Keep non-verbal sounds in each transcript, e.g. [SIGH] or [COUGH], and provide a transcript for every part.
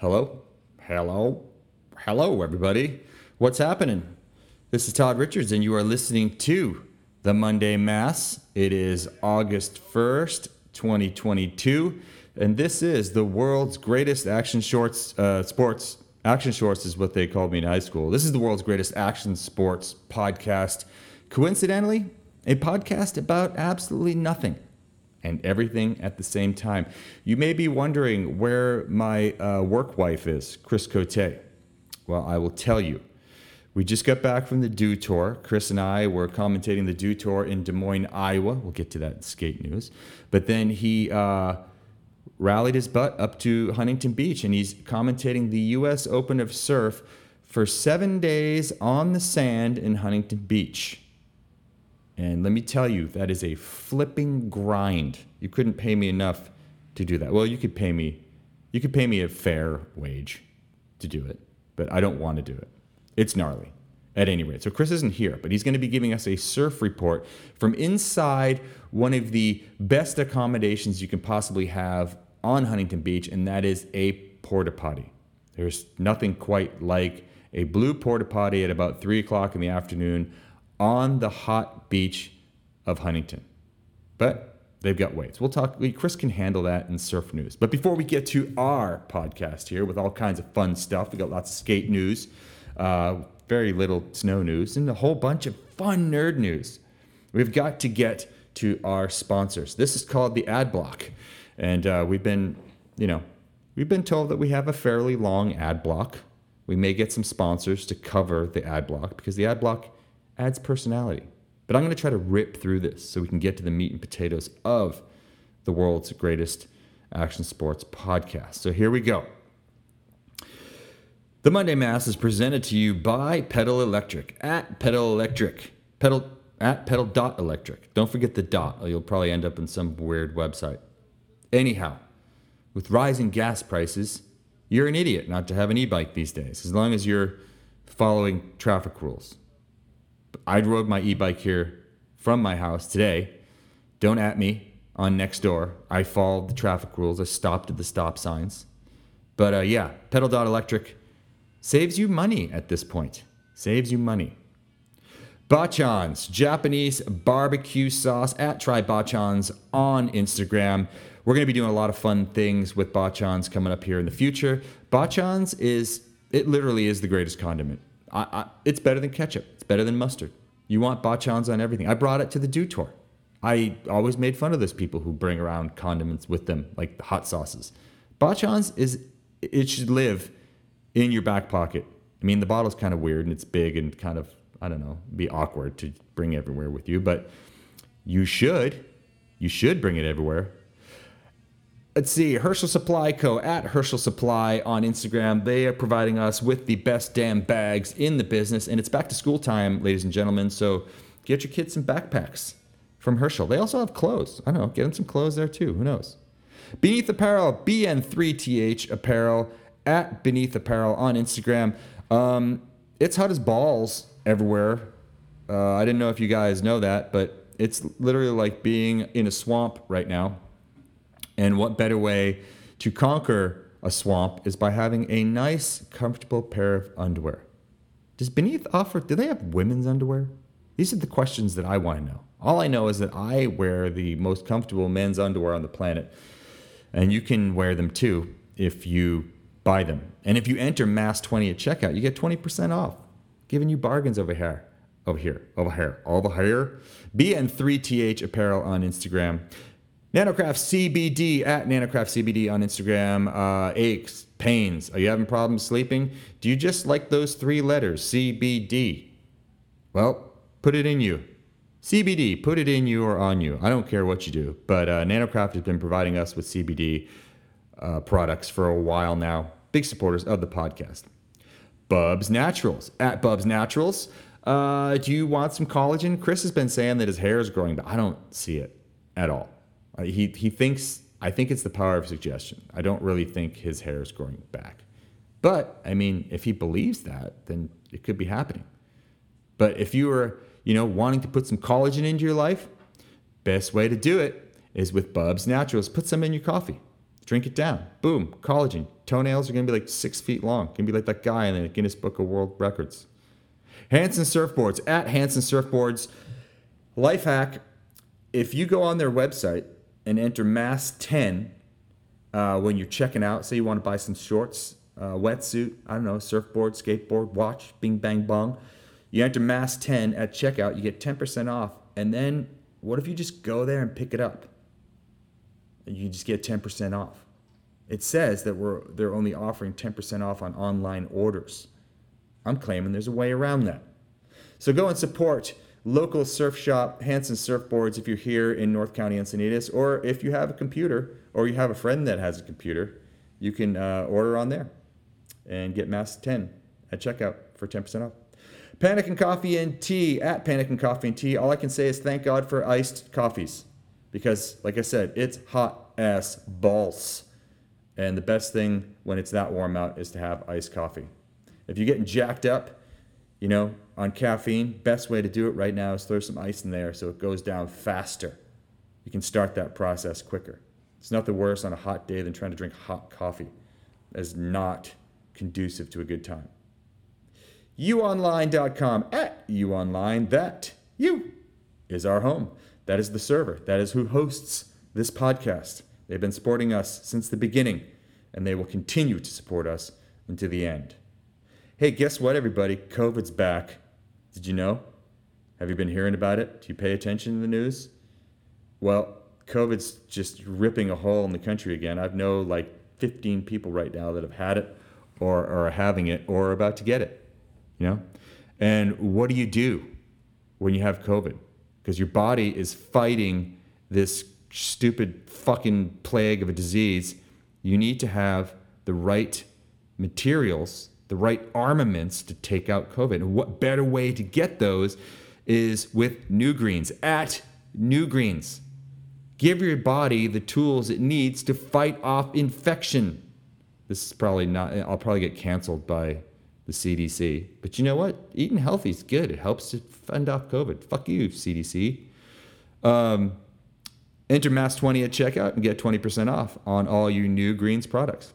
Hello? Hello? Hello, everybody. What's happening? This is Todd Richards, and you are listening to the Monday Mass. It is August 1st, 2022, and this is the world's greatest action shorts, uh, sports. Action shorts is what they called me in high school. This is the world's greatest action sports podcast. Coincidentally, a podcast about absolutely nothing and everything at the same time. You may be wondering where my uh, work wife is, Chris Cote. Well, I will tell you. We just got back from the Dew Tour. Chris and I were commentating the Dew Tour in Des Moines, Iowa. We'll get to that skate news. But then he uh, rallied his butt up to Huntington Beach and he's commentating the U.S. Open of Surf for seven days on the sand in Huntington Beach. And let me tell you, that is a flipping grind. You couldn't pay me enough to do that. Well, you could pay me, you could pay me a fair wage to do it, but I don't want to do it. It's gnarly at any rate. So Chris isn't here, but he's going to be giving us a surf report from inside one of the best accommodations you can possibly have on Huntington Beach, and that is a porta potty. There's nothing quite like a blue porta potty at about three o'clock in the afternoon on the hot beach of Huntington. But they've got ways. We'll talk, Chris can handle that in surf news. But before we get to our podcast here with all kinds of fun stuff, we got lots of skate news, uh, very little snow news, and a whole bunch of fun nerd news. We've got to get to our sponsors. This is called the ad block. And uh, we've been, you know, we've been told that we have a fairly long ad block. We may get some sponsors to cover the ad block because the ad block adds personality. But I'm going to try to rip through this so we can get to the meat and potatoes of the world's greatest action sports podcast. So here we go. The Monday Mass is presented to you by Pedal Electric at Pedal Electric. Pedal at pedal dot electric. Don't forget the dot, or you'll probably end up in some weird website. Anyhow, with rising gas prices, you're an idiot not to have an e-bike these days, as long as you're following traffic rules. I rode my e-bike here from my house today. Don't at me on next door. I followed the traffic rules. I stopped at the stop signs. But uh, yeah, Pedal Dot Electric saves you money at this point. Saves you money. Bachan's Japanese barbecue sauce at Try Bachan's on Instagram. We're going to be doing a lot of fun things with Bachan's coming up here in the future. Bachan's is, it literally is the greatest condiment. I, I, it's better than ketchup. It's better than mustard. You want bachans on everything. I brought it to the Dew Tour. I always made fun of those people who bring around condiments with them, like the hot sauces. Bachans is it should live in your back pocket. I mean, the bottle's kind of weird and it's big and kind of I don't know, be awkward to bring everywhere with you, but you should. You should bring it everywhere. Let's see, Herschel Supply Co. at Herschel Supply on Instagram. They are providing us with the best damn bags in the business, and it's back to school time, ladies and gentlemen. So get your kids some backpacks from Herschel. They also have clothes. I don't know, get them some clothes there too. Who knows? Beneath Apparel, BN3TH Apparel at Beneath Apparel on Instagram. Um, it's hot as balls everywhere. Uh, I didn't know if you guys know that, but it's literally like being in a swamp right now. And what better way to conquer a swamp is by having a nice, comfortable pair of underwear. Does Beneath offer, do they have women's underwear? These are the questions that I want to know. All I know is that I wear the most comfortable men's underwear on the planet. And you can wear them too if you buy them. And if you enter MASS20 at checkout, you get 20% off, giving you bargains over here. Over here, over here, over here. BN3TH Apparel on Instagram. Nanocraft CBD at Nanocraft CBD on Instagram. Uh, aches, pains. Are you having problems sleeping? Do you just like those three letters, CBD? Well, put it in you. CBD, put it in you or on you. I don't care what you do. But uh, Nanocraft has been providing us with CBD uh, products for a while now. Big supporters of the podcast. Bubs Naturals at Bubs Naturals. Uh, do you want some collagen? Chris has been saying that his hair is growing, but I don't see it at all. Uh, he he thinks I think it's the power of suggestion. I don't really think his hair is growing back. But I mean, if he believes that, then it could be happening. But if you are, you know, wanting to put some collagen into your life, best way to do it is with Bubs Naturals. Put some in your coffee. Drink it down. Boom, collagen. Toenails are gonna be like six feet long. Gonna be like that guy in the Guinness Book of World Records. Hansen Surfboards at Hansen Surfboards. Life hack: If you go on their website and enter mass ten uh, when you're checking out, say you want to buy some shorts, uh, wetsuit, I don't know, surfboard, skateboard, watch, bing bang bong. You enter mass 10 at checkout, you get 10% off. And then what if you just go there and pick it up? You just get 10% off. It says that we're they're only offering 10% off on online orders. I'm claiming there's a way around that. So go and support local surf shop Hansen Surfboards if you're here in North County Encinitas, or if you have a computer or you have a friend that has a computer, you can uh, order on there and get Mass 10 at checkout for 10% off. Pannikin Coffee and Tea at Pannikin Coffee and Tea. All I can say is thank God for iced coffees because, like I said, it's hot ass balls. And the best thing when it's that warm out is to have iced coffee. If you're getting jacked up, you know, on caffeine, best way to do it right now is throw some ice in there so it goes down faster. You can start that process quicker. It's nothing worse on a hot day than trying to drink hot coffee. That is not conducive to a good time YewOnline.com at yewonline. That you is our home. That is the server. That is who hosts this podcast. They've been supporting us since the beginning, and they will continue to support us until the end. Hey, guess what, everybody? COVID's back. Did you know? Have you been hearing about it? Do you pay attention to the news? Well, COVID's just ripping a hole in the country again. I've know like 15 people right now that have had it or, or are having it or are about to get it you know? And what do you do when you have COVID? Because your body is fighting this stupid fucking plague of a disease. You need to have the right materials, the right armaments to take out COVID. And what better way to get those is with New Greens at New Greens. Give your body the tools it needs to fight off infection. This is probably not, I'll probably get canceled by the CDC. But you know what? Eating healthy is good. It helps to fend off COVID. Fuck you, CDC. Um, enter MASS20 at checkout and get 20% off on all your new greens products.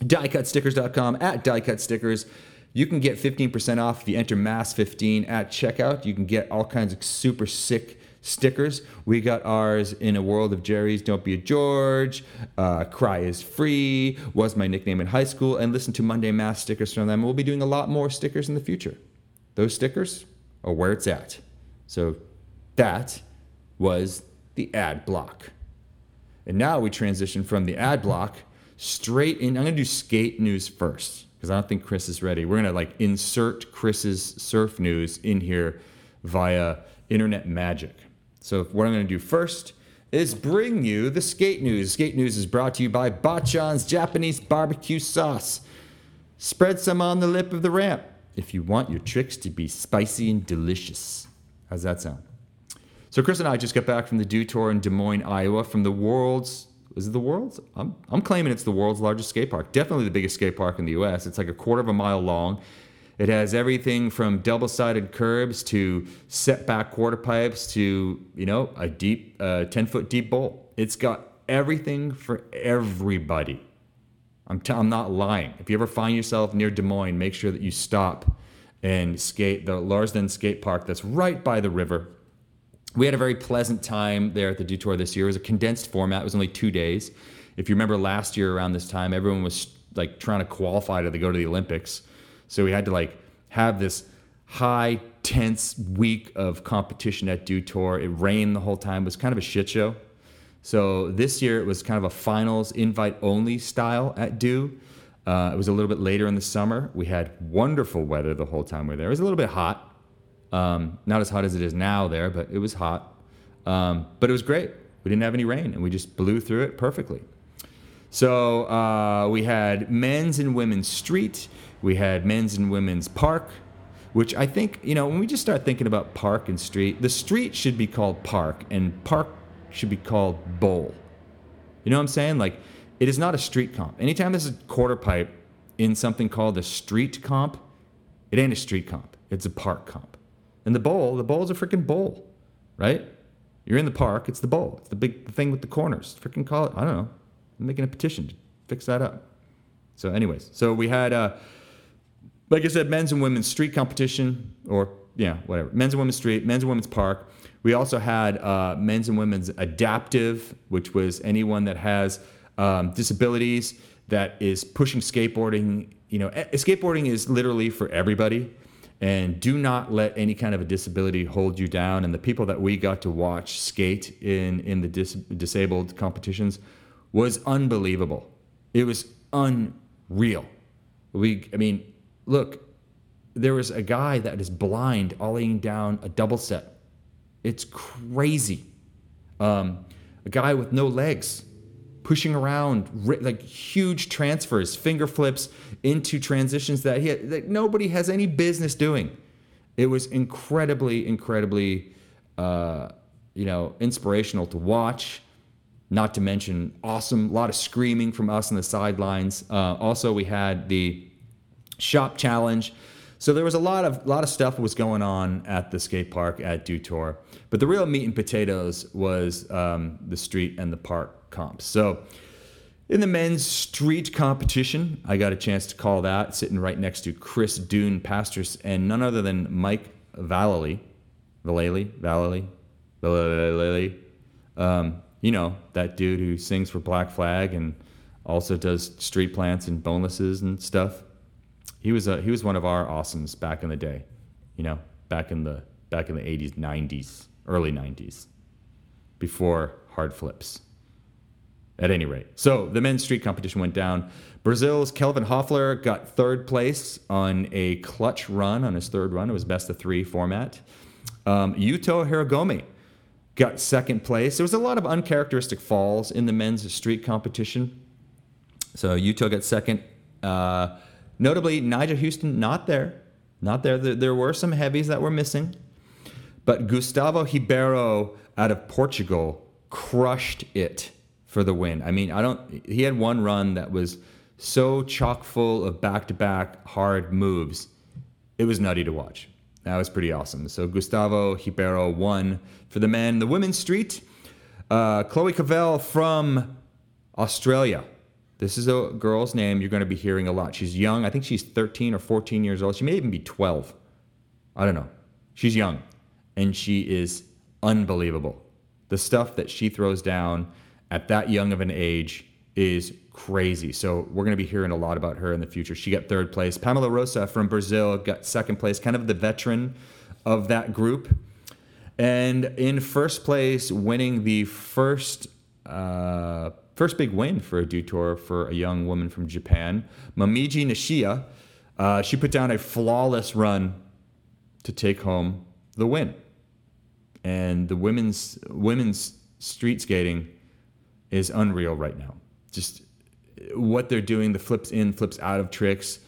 DiecutStickers.com at DiecutStickers. You can get 15% off if you enter MASS15 at checkout. You can get all kinds of super sick stickers. We got ours in a world of Jerry's Don't Be a George, uh, Cry is Free, was my nickname in high school, and listen to Monday Mass stickers from them. We'll be doing a lot more stickers in the future. Those stickers are where it's at. So that was the ad block. And now we transition from the ad block straight in. I'm going to do skate news first because I don't think Chris is ready. We're going to like insert Chris's surf news in here via internet magic. So what I'm going to do first is bring you the skate news. Skate news is brought to you by Bachan's Japanese barbecue sauce. Spread some on the lip of the ramp if you want your tricks to be spicy and delicious. How's that sound? So Chris and I just got back from the Dew Tour in Des Moines, Iowa, from the world's is it the world's? I'm, I'm claiming it's the world's largest skate park. Definitely the biggest skate park in the U.S. It's like a quarter of a mile long. It has everything from double-sided curbs to setback quarter pipes to you know a deep, uh, ten foot deep bowl. It's got everything for everybody. I'm, t- I'm not lying. If you ever find yourself near Des Moines, make sure that you stop and skate the Lauridsen Skate Park that's right by the river. We had a very pleasant time there at the Dew Tour this year. It was a condensed format. It was only two days. If you remember last year around this time, everyone was like trying to qualify to go to the Olympics. So we had to like have this high tense week of competition at Dew Tour. It rained the whole time. It was kind of a shit show. So this year it was kind of a finals invite only style at Dew. Uh, it was a little bit later in the summer. We had wonderful weather the whole time we were there. It was a little bit hot. Um, not as hot as it is now there, but it was hot. Um, but it was great. We didn't have any rain and we just blew through it perfectly. So uh, we had men's and women's street. We had men's and women's park, which I think, you know, when we just start thinking about park and street, the street should be called park and park should be called bowl. You know what I'm saying? Like, it is not a street comp. Anytime there's a quarter pipe in something called a street comp, it ain't a street comp. It's a park comp. And the bowl, the bowl is a freaking bowl, right? You're in the park, it's the bowl. It's the big thing with the corners. Freaking call it, I don't know. I'm making a petition to fix that up. So, anyways, so we had, uh, like I said, men's and women's street competition, or yeah, whatever, men's and women's street, men's and women's park. We also had uh, men's and women's adaptive, which was anyone that has um, disabilities that is pushing skateboarding. You know, skateboarding is literally for everybody and do not let any kind of a disability hold you down. And the people that we got to watch skate in in the dis- disabled competitions was unbelievable. It was unreal. We, I mean, look, there was a guy that is blind ollieing down a double set. It's crazy. Um, a guy with no legs pushing around like huge transfers, finger flips into transitions that he had, that nobody has any business doing. It was incredibly, incredibly, uh, you know, inspirational to watch. Not to mention, awesome. A lot of screaming from us on the sidelines. Uh, also, we had the shop challenge. So there was a lot of lot of stuff was going on at the skate park at Dew Tour, but the real meat and potatoes was um, the street and the park comps. So in the men's street competition, I got a chance to call that, sitting right next to Chris Dune Pastors and none other than Mike Vallely, Vallely, Vallely, Vallely. Um, you know, that dude who sings for Black Flag and also does street plants and boneless and stuff. He was a, he was one of our awesomes back in the day, you know, back in the back in the 80s, 90s, early 90s, before hard flips at any rate. So the men's street competition went down. Brazil's Kelvin Hoefler got third place on a clutch run on his third run. It was best of three format. Um, Yuto Horigome got second place. There was a lot of uncharacteristic falls in the men's street competition. So Yuto got second. Uh, notably, Nyjah Huston not there. Not there. there. There were some heavies that were missing. But Gustavo Ribeiro out of Portugal crushed it for the win. I mean, I don't. He had one run that was so chock full of back-to-back hard moves. It was nutty to watch. That was pretty awesome. So Gustavo Ribeiro won for the men. The women's street, uh, Chloe Covell from Australia. This is a girl's name you're going to be hearing a lot. She's young. I think she's 13 or 14 years old. She may even be 12. I don't know. She's young, and she is unbelievable. The stuff that she throws down at that young of an age is crazy. So we're going to be hearing a lot about her in the future. She got third place. Pamela Rosa from Brazil got second place, kind of the veteran of that group. And in first place, winning the first uh, first big win for a Dew Tour for a young woman from Japan, Momiji Nishiya. Uh, she put down a flawless run to take home the win. And the women's women's street skating is unreal right now. Just what they're doing, the flips in, flips out of tricks,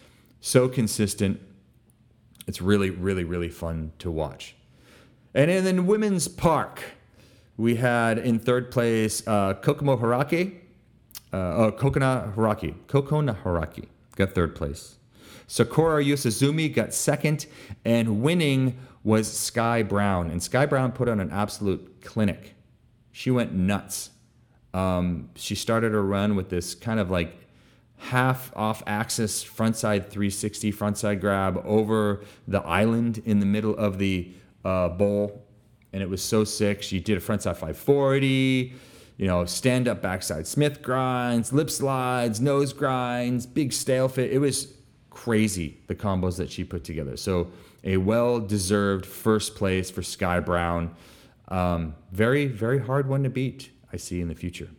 so consistent. It's really, really, really fun to watch. And then women's park, we had in third place uh, Kokomo Haraki, uh, oh, Kokona Haraki, Kokona Haraki got third place. Sakura Yosozumi got second, and winning was Sky Brown. And Sky Brown put on an absolute clinic. She went nuts. Um, she started her run with this kind of like half off axis frontside 360 frontside grab over the island in the middle of the uh, bowl. And it was so sick. She did a frontside 540, you know, stand up backside Smith grinds, lip slides, nose grinds, big stalefish. It was crazy the combos that she put together. So a well deserved first place for Sky Brown. Um, very, very hard one to beat. I see in the future.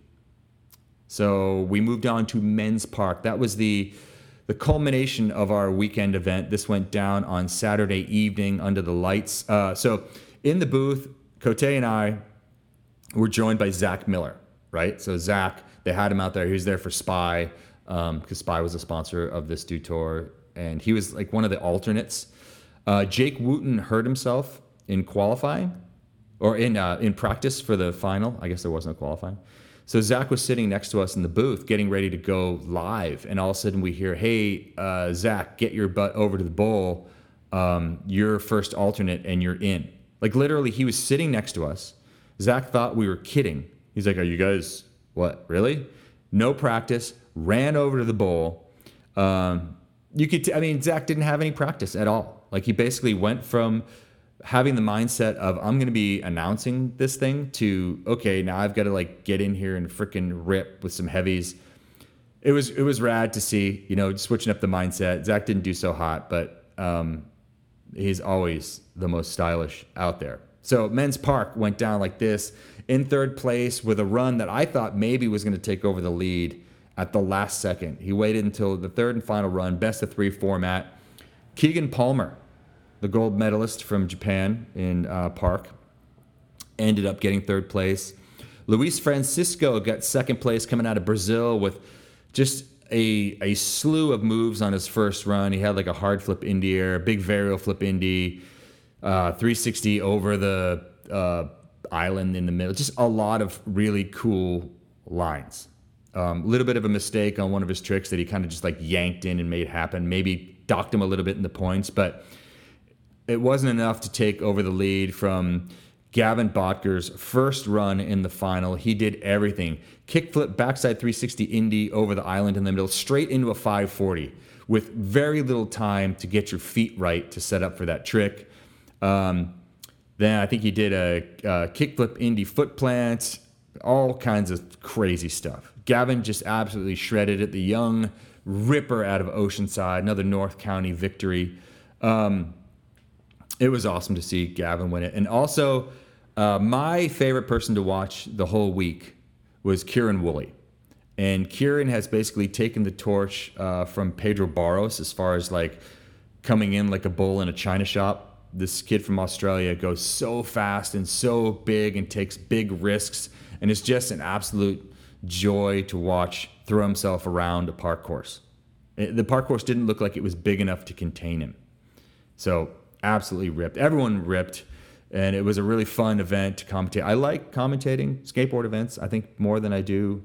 So we moved on to Men's Park. That was the the culmination of our weekend event. This went down on Saturday evening under the lights. Uh, so in the booth, Cote and I were joined by Zach Miller, right? So Zach, they had him out there. He was there for Spy because um, Spy was a sponsor of this Tour, and he was like one of the alternates. Uh, Jake Wooten hurt himself in qualifying, or in uh, in practice for the final. I guess there wasn't a qualifying. So Zach was sitting next to us in the booth, getting ready to go live, and all of a sudden we hear, "Hey, uh, Zach, get your butt over to the bowl. Um, you're first alternate, and you're in." Like literally, he was sitting next to us. Zach thought we were kidding. He's like, "Are you guys what? Really? No practice." Ran over to the bowl. Um, you could, t- I mean, Zach didn't have any practice at all. Like he basically went from having the mindset of I'm going to be announcing this thing to okay, now I've got to like get in here and freaking rip with some heavies. It was it was rad to see, you know, switching up the mindset. Zach didn't do so hot, but um, he's always the most stylish out there. So men's park went down like this in third place with a run that I thought maybe was going to take over the lead at the last second. He waited until the third and final run, best of three format. Keegan Palmer, the gold medalist from Japan in uh, park, ended up getting third place. Luis Francisco got second place coming out of Brazil with just a, a slew of moves on his first run. He had like a hard flip Indy air, a big varial flip Indy, uh, 360 over the uh, island in the middle. Just a lot of really cool lines. A um, little bit of a mistake on one of his tricks that he kind of just like yanked in and made happen. Maybe docked him a little bit in the points, but it wasn't enough to take over the lead from Gavin Bottger's first run in the final. He did everything kickflip, backside 360 Indy over the island in the middle, straight into a 540 with very little time to get your feet right to set up for that trick. Um, then I think he did a, a kickflip indie foot plant, all kinds of crazy stuff. Gavin just absolutely shredded it. The young ripper out of Oceanside, another North County victory. Um, it was awesome to see Gavin win it. And also, uh, my favorite person to watch the whole week was Kieran Woolley. And Kieran has basically taken the torch uh, from Pedro Barros as far as like coming in like a bull in a china shop. This kid from Australia goes so fast and so big and takes big risks. And it's just an absolute joy to watch throw himself around a park course. The park course didn't look like it was big enough to contain him. So absolutely ripped. Everyone ripped, and it was a really fun event to commentate. I like commentating skateboard events. I think more than I do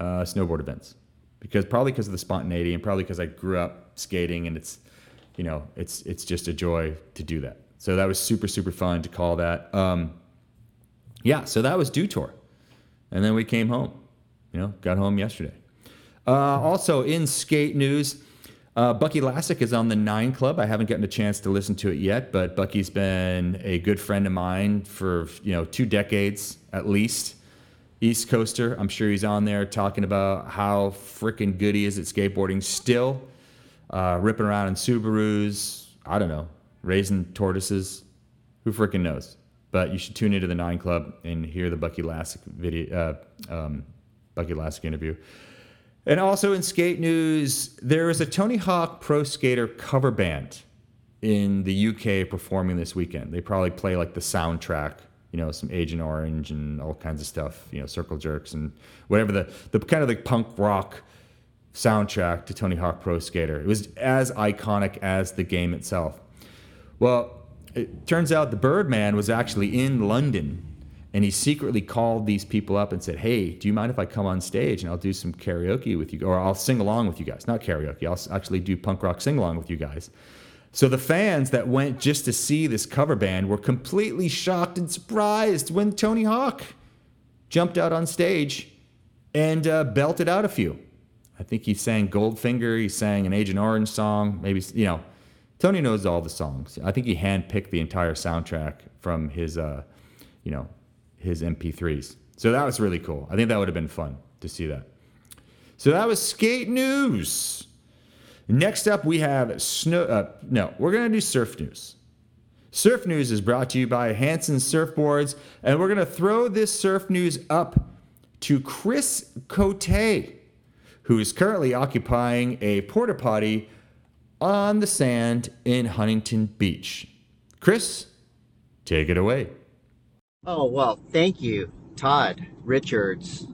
uh, snowboard events, because probably because of the spontaneity, and probably because I grew up skating, and it's you know it's it's just a joy to do that. So that was super super fun to call that. Um, yeah, so that was Dew Tour, and then we came home. You know, got home yesterday. Uh, also in skate news. Uh, Bucky Lasek is on the Nine Club. I haven't gotten a chance to listen to it yet, but Bucky's been a good friend of mine for you know two decades at least. East Coaster. I'm sure he's on there talking about how freaking good he is at skateboarding still, uh, ripping around in Subarus. I don't know, raising tortoises. Who freaking knows? But you should tune into the Nine Club and hear the Bucky Lasek video, uh, um, Bucky Lasek interview. And also in skate news, there is a Tony Hawk Pro Skater cover band in the UK performing this weekend. They probably play like the soundtrack, you know, some Agent Orange and all kinds of stuff, you know, Circle Jerks and whatever the the kind of the punk rock soundtrack to Tony Hawk Pro Skater. It was as iconic as the game itself. Well, it turns out the Birdman was actually in London and he secretly called these people up and said, "Hey, do you mind if I come on stage and I'll do some karaoke with you, or I'll sing along with you guys? Not karaoke. I'll actually do punk rock sing along with you guys." So the fans that went just to see this cover band were completely shocked and surprised when Tony Hawk jumped out on stage and uh, belted out a few. I think he sang Goldfinger. He sang an Agent Orange song. Maybe you know, Tony knows all the songs. I think he handpicked the entire soundtrack from his, uh, you know, his MP3s. So that was really cool. I think that would have been fun to see that. So that was skate news. Next up, we have snow. Uh, no, we're gonna do surf news. Surf news is brought to you by Hansen Surfboards, and we're gonna throw this surf news up to Chris Cote, who is currently occupying a porta potty on the sand in Huntington Beach. Chris, take it away. Oh, well, thank you, Todd Richards.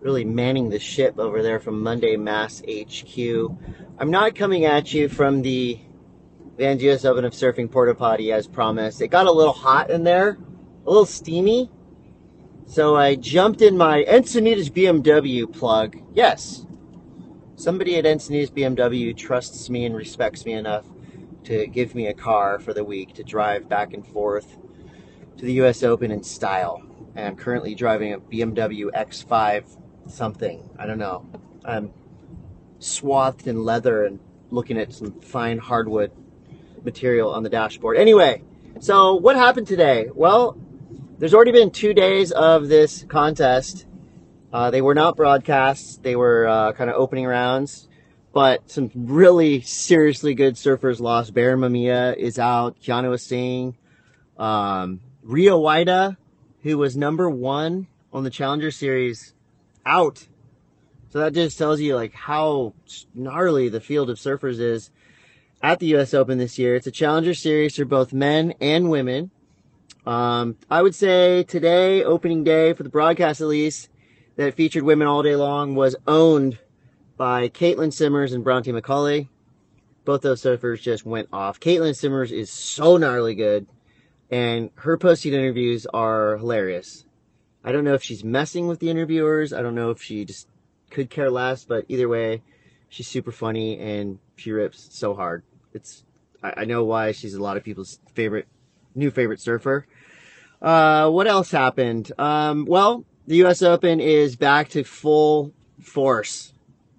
Really manning the ship over there from Monday Mass HQ. I'm not coming at you from the Vans US Open of Surfing Porta Potty as promised. It got a little hot in there, a little steamy. So I jumped in my Encinitas BMW plug. Yes, somebody at Encinitas BMW trusts me and respects me enough to give me a car for the week to drive back and forth to the US Open in style. And I'm currently driving a BMW X5 something. I don't know. I'm swathed in leather and looking at some fine hardwood material on the dashboard. Anyway, so what happened today? Well, there's already been two days of this contest. Uh, they were not broadcasts; they were uh, kind of opening rounds. But some really seriously good surfers lost. Barron Mamiya is out. Keanu Singh, um, Rio Waida, who was number one on the Challenger Series, out. So that just tells you like how gnarly the field of surfers is at the U.S. Open this year. It's a Challenger Series for both men and women. Um, I would say today, opening day for the broadcast at least, that featured women all day long was owned by Caitlin Simmers and Bronte Macaulay. Both those surfers just went off. Caitlin Simmers is so gnarly good, and her posted interviews are hilarious. I don't know if she's messing with the interviewers. I don't know if she just could care less, but either way, she's super funny and she rips so hard. It's I, I know why she's a lot of people's favorite new favorite surfer. Uh, what else happened? Um, well, the U.S. Open is back to full force.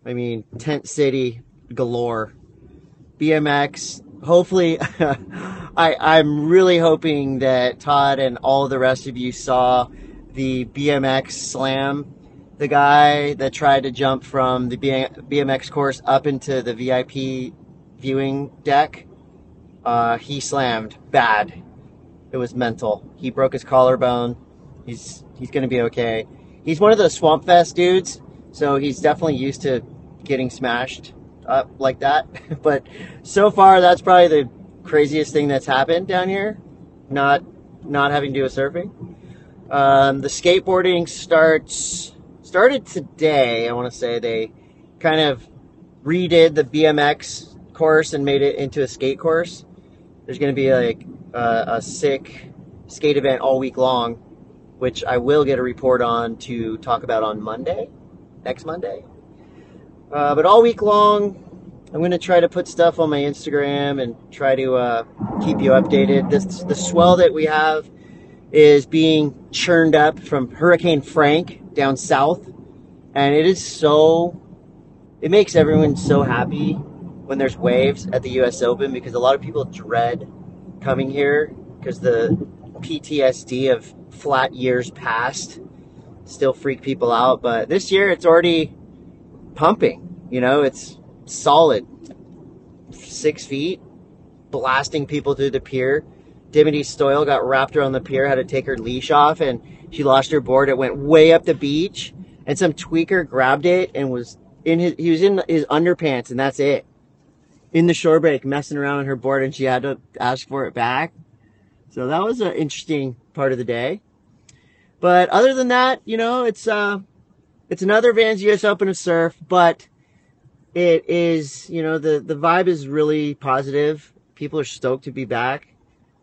I mean, tent city galore. BMX. Hopefully, [LAUGHS] I, I'm really hoping that Todd and all the rest of you saw the BMX slam. The guy that tried to jump from the BMX course up into the VIP viewing deck, uh, he slammed bad. It was mental. He broke his collarbone. He's he's gonna be okay. He's one of those Swamp Fest dudes, so he's definitely used to getting smashed up like that. [LAUGHS] but so far, that's probably the craziest thing that's happened down here. Not not having to do with surfing. Um, the skateboarding starts started today. I want to say they kind of redid the BMX course and made it into a skate course. There's going to be like a, a sick skate event all week long, which I will get a report on to talk about on Monday, next Monday. Uh, but all week long, I'm going to try to put stuff on my Instagram and try to uh, keep you updated. This the swell that we have is being churned up from Hurricane Frank down south, and it is so. It makes everyone so happy when there's waves at the U.S. Open because a lot of people dread coming here because the PTSD of flat years past still freak people out. But this year it's already pumping. You know, it's solid, six feet, blasting people through the pier. Dimity Stoyle got wrapped around the pier, had to take her leash off, and she lost her board. It went way up the beach, and some tweaker grabbed it and was in his. He was in his underpants, and that's it in the shore break messing around on her board and she had to ask for it back. So that was an interesting part of the day. But other than that, you know, it's uh it's another Vans US Open of Surf, but it is, you know, the the vibe is really positive. People are stoked to be back.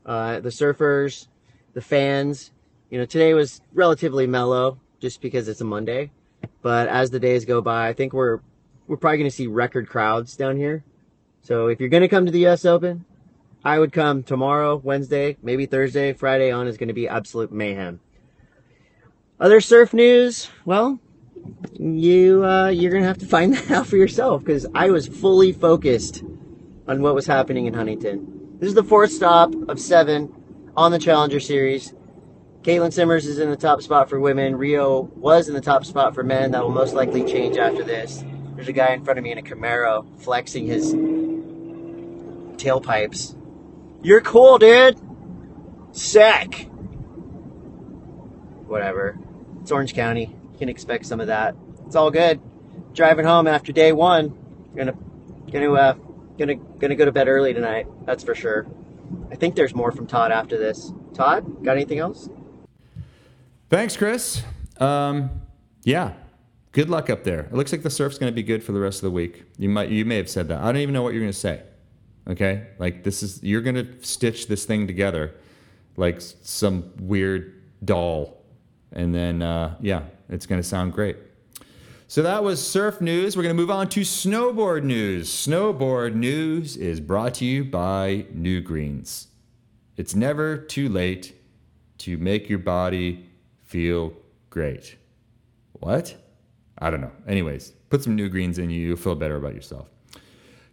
Uh, the surfers, the fans. You know, today was relatively mellow just because it's a Monday. But as the days go by, I think we're we're probably going to see record crowds down here. So if you're going to come to the US Open, I would come tomorrow, Wednesday, maybe Thursday, Friday on is going to be absolute mayhem. Other surf news, well, you uh, you're gonna have to find [LAUGHS] that out for yourself because I was fully focused on what was happening in Huntington. This is the fourth stop of seven on the Challenger Series. Caitlin Simmers is in the top spot for women. Rio was in the top spot for men. That will most likely change after this. There's a guy in front of me in a Camaro flexing his tailpipes. You're cool, dude. Sick. Whatever. It's Orange County. You can expect some of that. It's all good. Driving home after day one. Gonna, gonna, uh, gonna, gonna go to bed early tonight. That's for sure. I think there's more from Todd after this. Todd, got anything else? Thanks, Chris. Um, yeah, good luck up there. It looks like the surf's going to be good for the rest of the week. You might, you may have said that. I don't even know what you're going to say. Okay, like this is you're gonna stitch this thing together like some weird doll, and then uh, yeah, it's gonna sound great. So that was surf news. We're gonna move on to snowboard news. Snowboard news is brought to you by New Greens. It's never too late to make your body feel great. What? I don't know. Anyways, put some new greens in you. You'll feel better about yourself.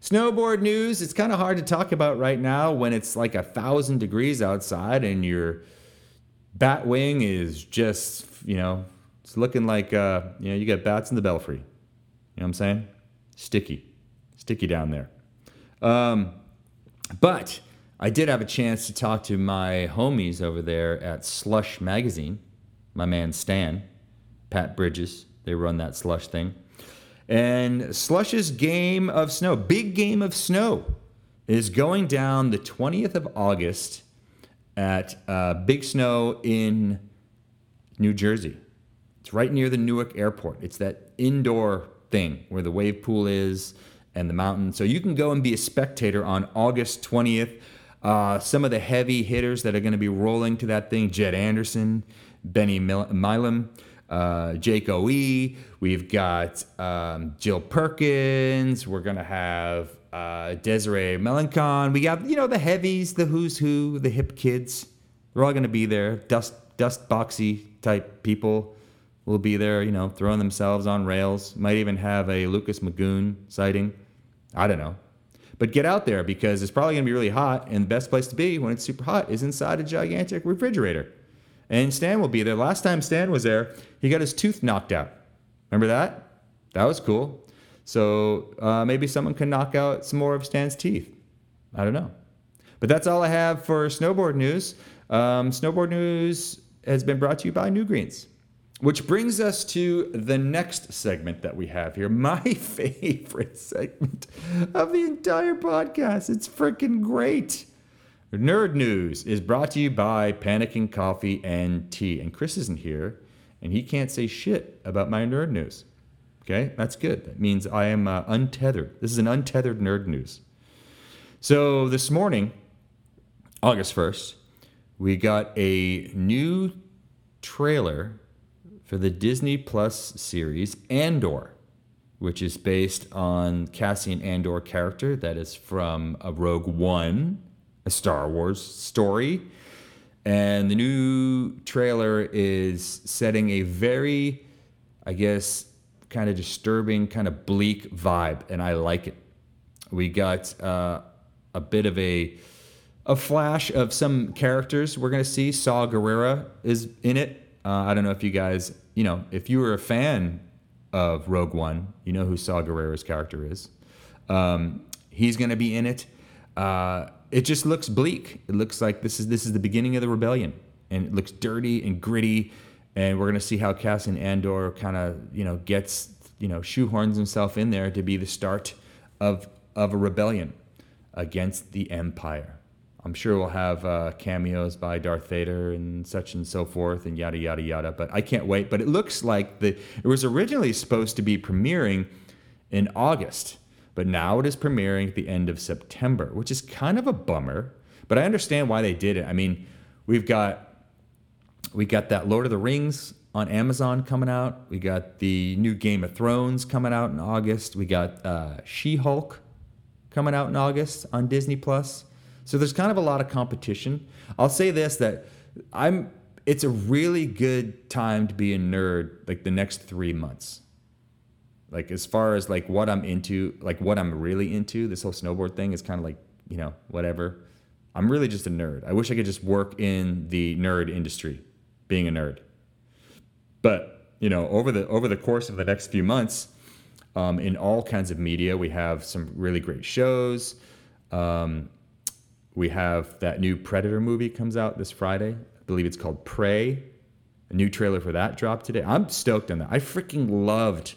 Snowboard news. It's kind of hard to talk about right now when it's like a thousand degrees outside and your bat wing is just, you know, it's looking like, uh, you know, you got bats in the belfry. You know what I'm saying? Sticky, sticky down there. Um, but I did have a chance to talk to my homies over there at Slush Magazine, my man Stan, Pat Bridges. They run that slush thing. And Slush's Game of Snow, Big Game of Snow, is going down the 20th of August at uh, Big Snow in New Jersey. It's right near the Newark Airport. It's that indoor thing where the wave pool is and the mountain. So you can go and be a spectator on August 20th. Uh, some of the heavy hitters that are going to be rolling to that thing Jed Anderson, Benny Milam, uh, Jake OE. We've got um, Jill Perkins. We're going to have uh, Desiree Melancon. We got, you know, the heavies, the who's who, the hip kids. They're all going to be there. Dust, dust boxy type people will be there, you know, throwing themselves on rails. Might even have a Lucas Magoon sighting. I don't know. But get out there because it's probably going to be really hot, and the best place to be when it's super hot is inside a gigantic refrigerator. And Stan will be there. Last time Stan was there, he got his tooth knocked out. Remember that? That was cool. So uh, maybe someone can knock out some more of Stan's teeth. I don't know. But that's all I have for snowboard news. Um, snowboard news has been brought to you by New Greens. Which brings us to the next segment that we have here. [LAUGHS] My favorite segment of the entire podcast. It's freaking great. Nerd News is brought to you by Pannikin Coffee and Tea. And Chris isn't here, and he can't say shit about my nerd news. Okay, that's good. That means I am uh, untethered. This is an untethered nerd news. So this morning, August 1st, we got a new trailer for the Disney Plus series Andor, which is based on Cassian Andor character that is from a Rogue One, a Star Wars story. And the new trailer is setting a very, I guess, kind of disturbing, kind of bleak vibe, and I like it. We got uh, a bit of a a flash of some characters we're gonna see. Saw Gerrera is in it. Uh, I don't know if you guys you know, if you were a fan of Rogue One, you know who Saw Gerrera's character is. Um, he's to be in it. Uh, it just looks bleak. It looks like this is this is the beginning of the rebellion, and it looks dirty and gritty. And we're to see how Cassian Andor kind of you know gets you know shoehorns himself in there to be the start of of a rebellion against the Empire. I'm sure we'll have uh, cameos by Darth Vader and such and so forth and yada yada yada. But I can't wait. But it looks like the it was originally supposed to be premiering in August, but now it is premiering at the end of September, which is kind of a bummer. But I understand why they did it. I mean, we've got we got that Lord of the Rings on Amazon coming out. We got the new Game of Thrones coming out in August. We got uh, She Hulk coming out in August on Disney Plus. So there's kind of a lot of competition. I'll say this that I'm it's a really good time to be a nerd like the next 3 months. Like as far as like what I'm into, like what I'm really into, this whole snowboard thing is kind of like, you know, whatever. I'm really just a nerd. I wish I could just work in the nerd industry, being a nerd. But, you know, over the over the course of the next few months, um, in all kinds of media, we have some really great shows. Um, we have that new Predator movie comes out this Friday. I believe it's called Prey. A new trailer for that dropped today. I'm stoked on that. I freaking loved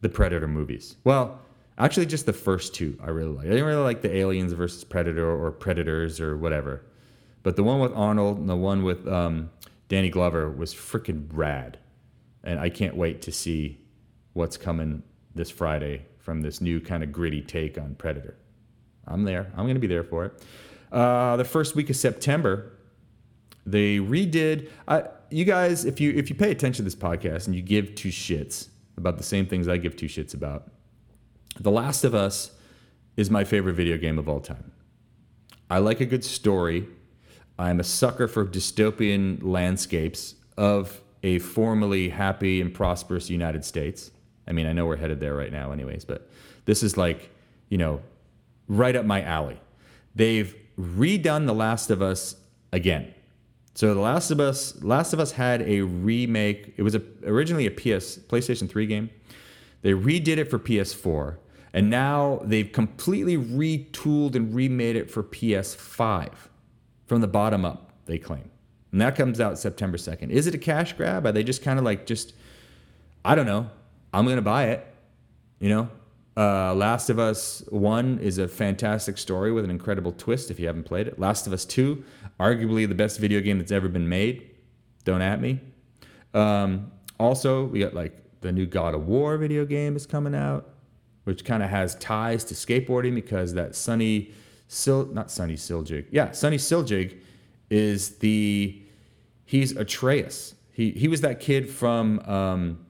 the Predator movies. Well, actually, just the first two I really like. I didn't really like the Aliens versus Predator or Predators or whatever. But the one with Arnold and the one with um, Danny Glover was freaking rad. And I can't wait to see what's coming this Friday from this new kind of gritty take on Predator. I'm there. I'm going to be there for it. Uh, the first week of September, they redid. Uh, you guys, if you if you pay attention to this podcast and you give two shits about the same things I give two shits about, The Last of Us is my favorite video game of all time. I like a good story. I'm a sucker for dystopian landscapes of a formerly happy and prosperous United States. I mean, I know we're headed there right now, anyways, but this is like, you know, right up my alley. They've redone The Last of Us again. So The Last of Us, Last of Us had a remake. It was a, originally a PS PlayStation 3 game. They redid it for PS4, and now they've completely retooled and remade it for PS5 from the bottom up. They claim, and that comes out September 2nd. Is it a cash grab? Are they just kind of like just? I don't know. I'm gonna buy it. You know, uh, Last of Us 1 is a fantastic story with an incredible twist if you haven't played it. Last of Us 2, arguably the best video game that's ever been made. Don't at me. Um, also, we got like the new God of War video game is coming out, which kind of has ties to skateboarding because that Sunny Sil not Sunny Suljic. Yeah, Sunny Suljic is the he's Atreus. He he was that kid from um,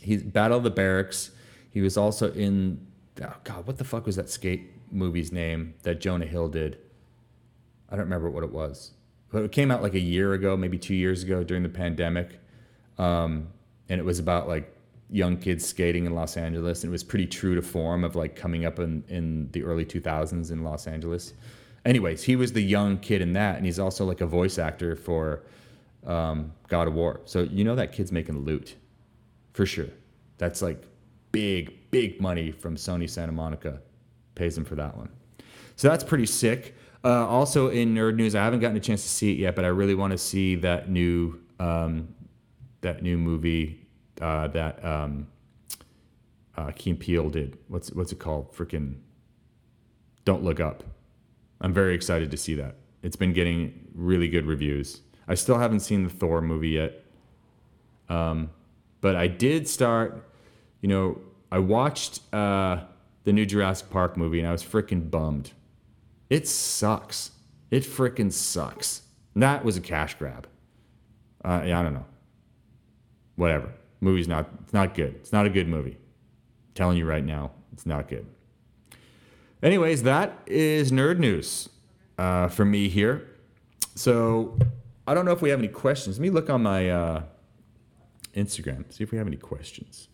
he's Battle of the Barracks. He was also in oh God, what the fuck was that skate movie's name that Jonah Hill did? I don't remember what it was. But it came out like a year ago, maybe two years ago during the pandemic. Um, and it was about like young kids skating in Los Angeles. And it was pretty true to form of like coming up in, in the early 2000s in Los Angeles. Anyways, he was the young kid in that. And he's also like a voice actor for um, God of War. So you know that kid's making loot for sure. That's like big, big money from Sony Santa Monica. Pays him for that one. So that's pretty sick. Uh, also in nerd news, I haven't gotten a chance to see it yet, but I really want to see that new um, that new movie uh, that um, uh, Keen did. What's what's it called? Freaking Don't Look Up. I'm very excited to see that. It's been getting really good reviews. I still haven't seen the Thor movie yet, um, but I did start. You know, I watched uh, the new Jurassic Park movie and I was freaking bummed. It sucks. It freaking sucks. That was a cash grab. Uh, yeah, I don't know whatever. Movie's not it's not good. It's not a good movie. I'm telling you right now, it's not good. Anyways, that is nerd news uh, for me here. So I don't know if we have any questions. Let me look on my uh, Instagram, see if we have any questions.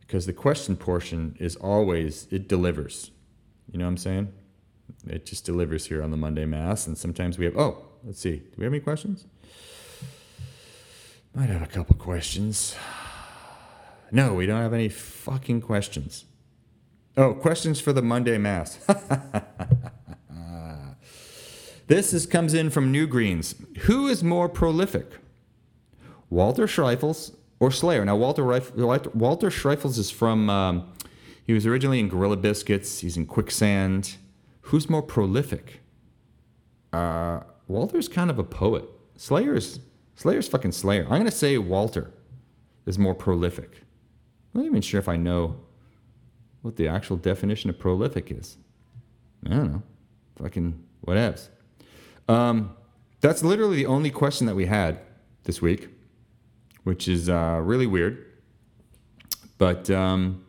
Because the question portion is always it delivers. You know what I'm saying? It just delivers here on the Monday Mass, and sometimes we have. Oh, let's see. Do we have any questions? Might have a couple questions. [SIGHS] No, we don't have any fucking questions. Oh, questions for the Monday Mass. [LAUGHS] this is, comes in from New Greens. Who is more prolific, Walter Schreifels or Slayer? Now, Walter, Reif, Walter Schreifels is from, um, he was originally in Gorilla Biscuits, he's in Quicksand. Who's more prolific? Uh, Walter's kind of a poet. Slayer's Slayer's fucking Slayer. I'm to say Walter is more prolific. I'm not even sure if I know what the actual definition of prolific is. I don't know. Fucking whatevs. Um, that's literally the only question that we had this week, which is uh, really weird. But um,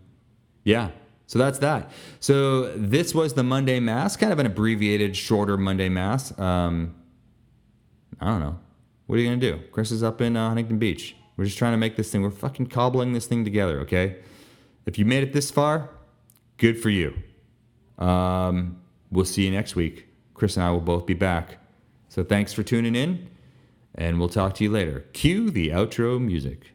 yeah, so that's that. So this was the Monday Mass, kind of an abbreviated, shorter Monday Mass. Um, I don't know. What are you gonna do? Chris is up in uh, Huntington Beach. We're just trying to make this thing. We're fucking cobbling this thing together, okay? If you made it this far, good for you. Um, we'll see you next week. Chris and I will both be back. So thanks for tuning in, and we'll talk to you later. Cue the outro music.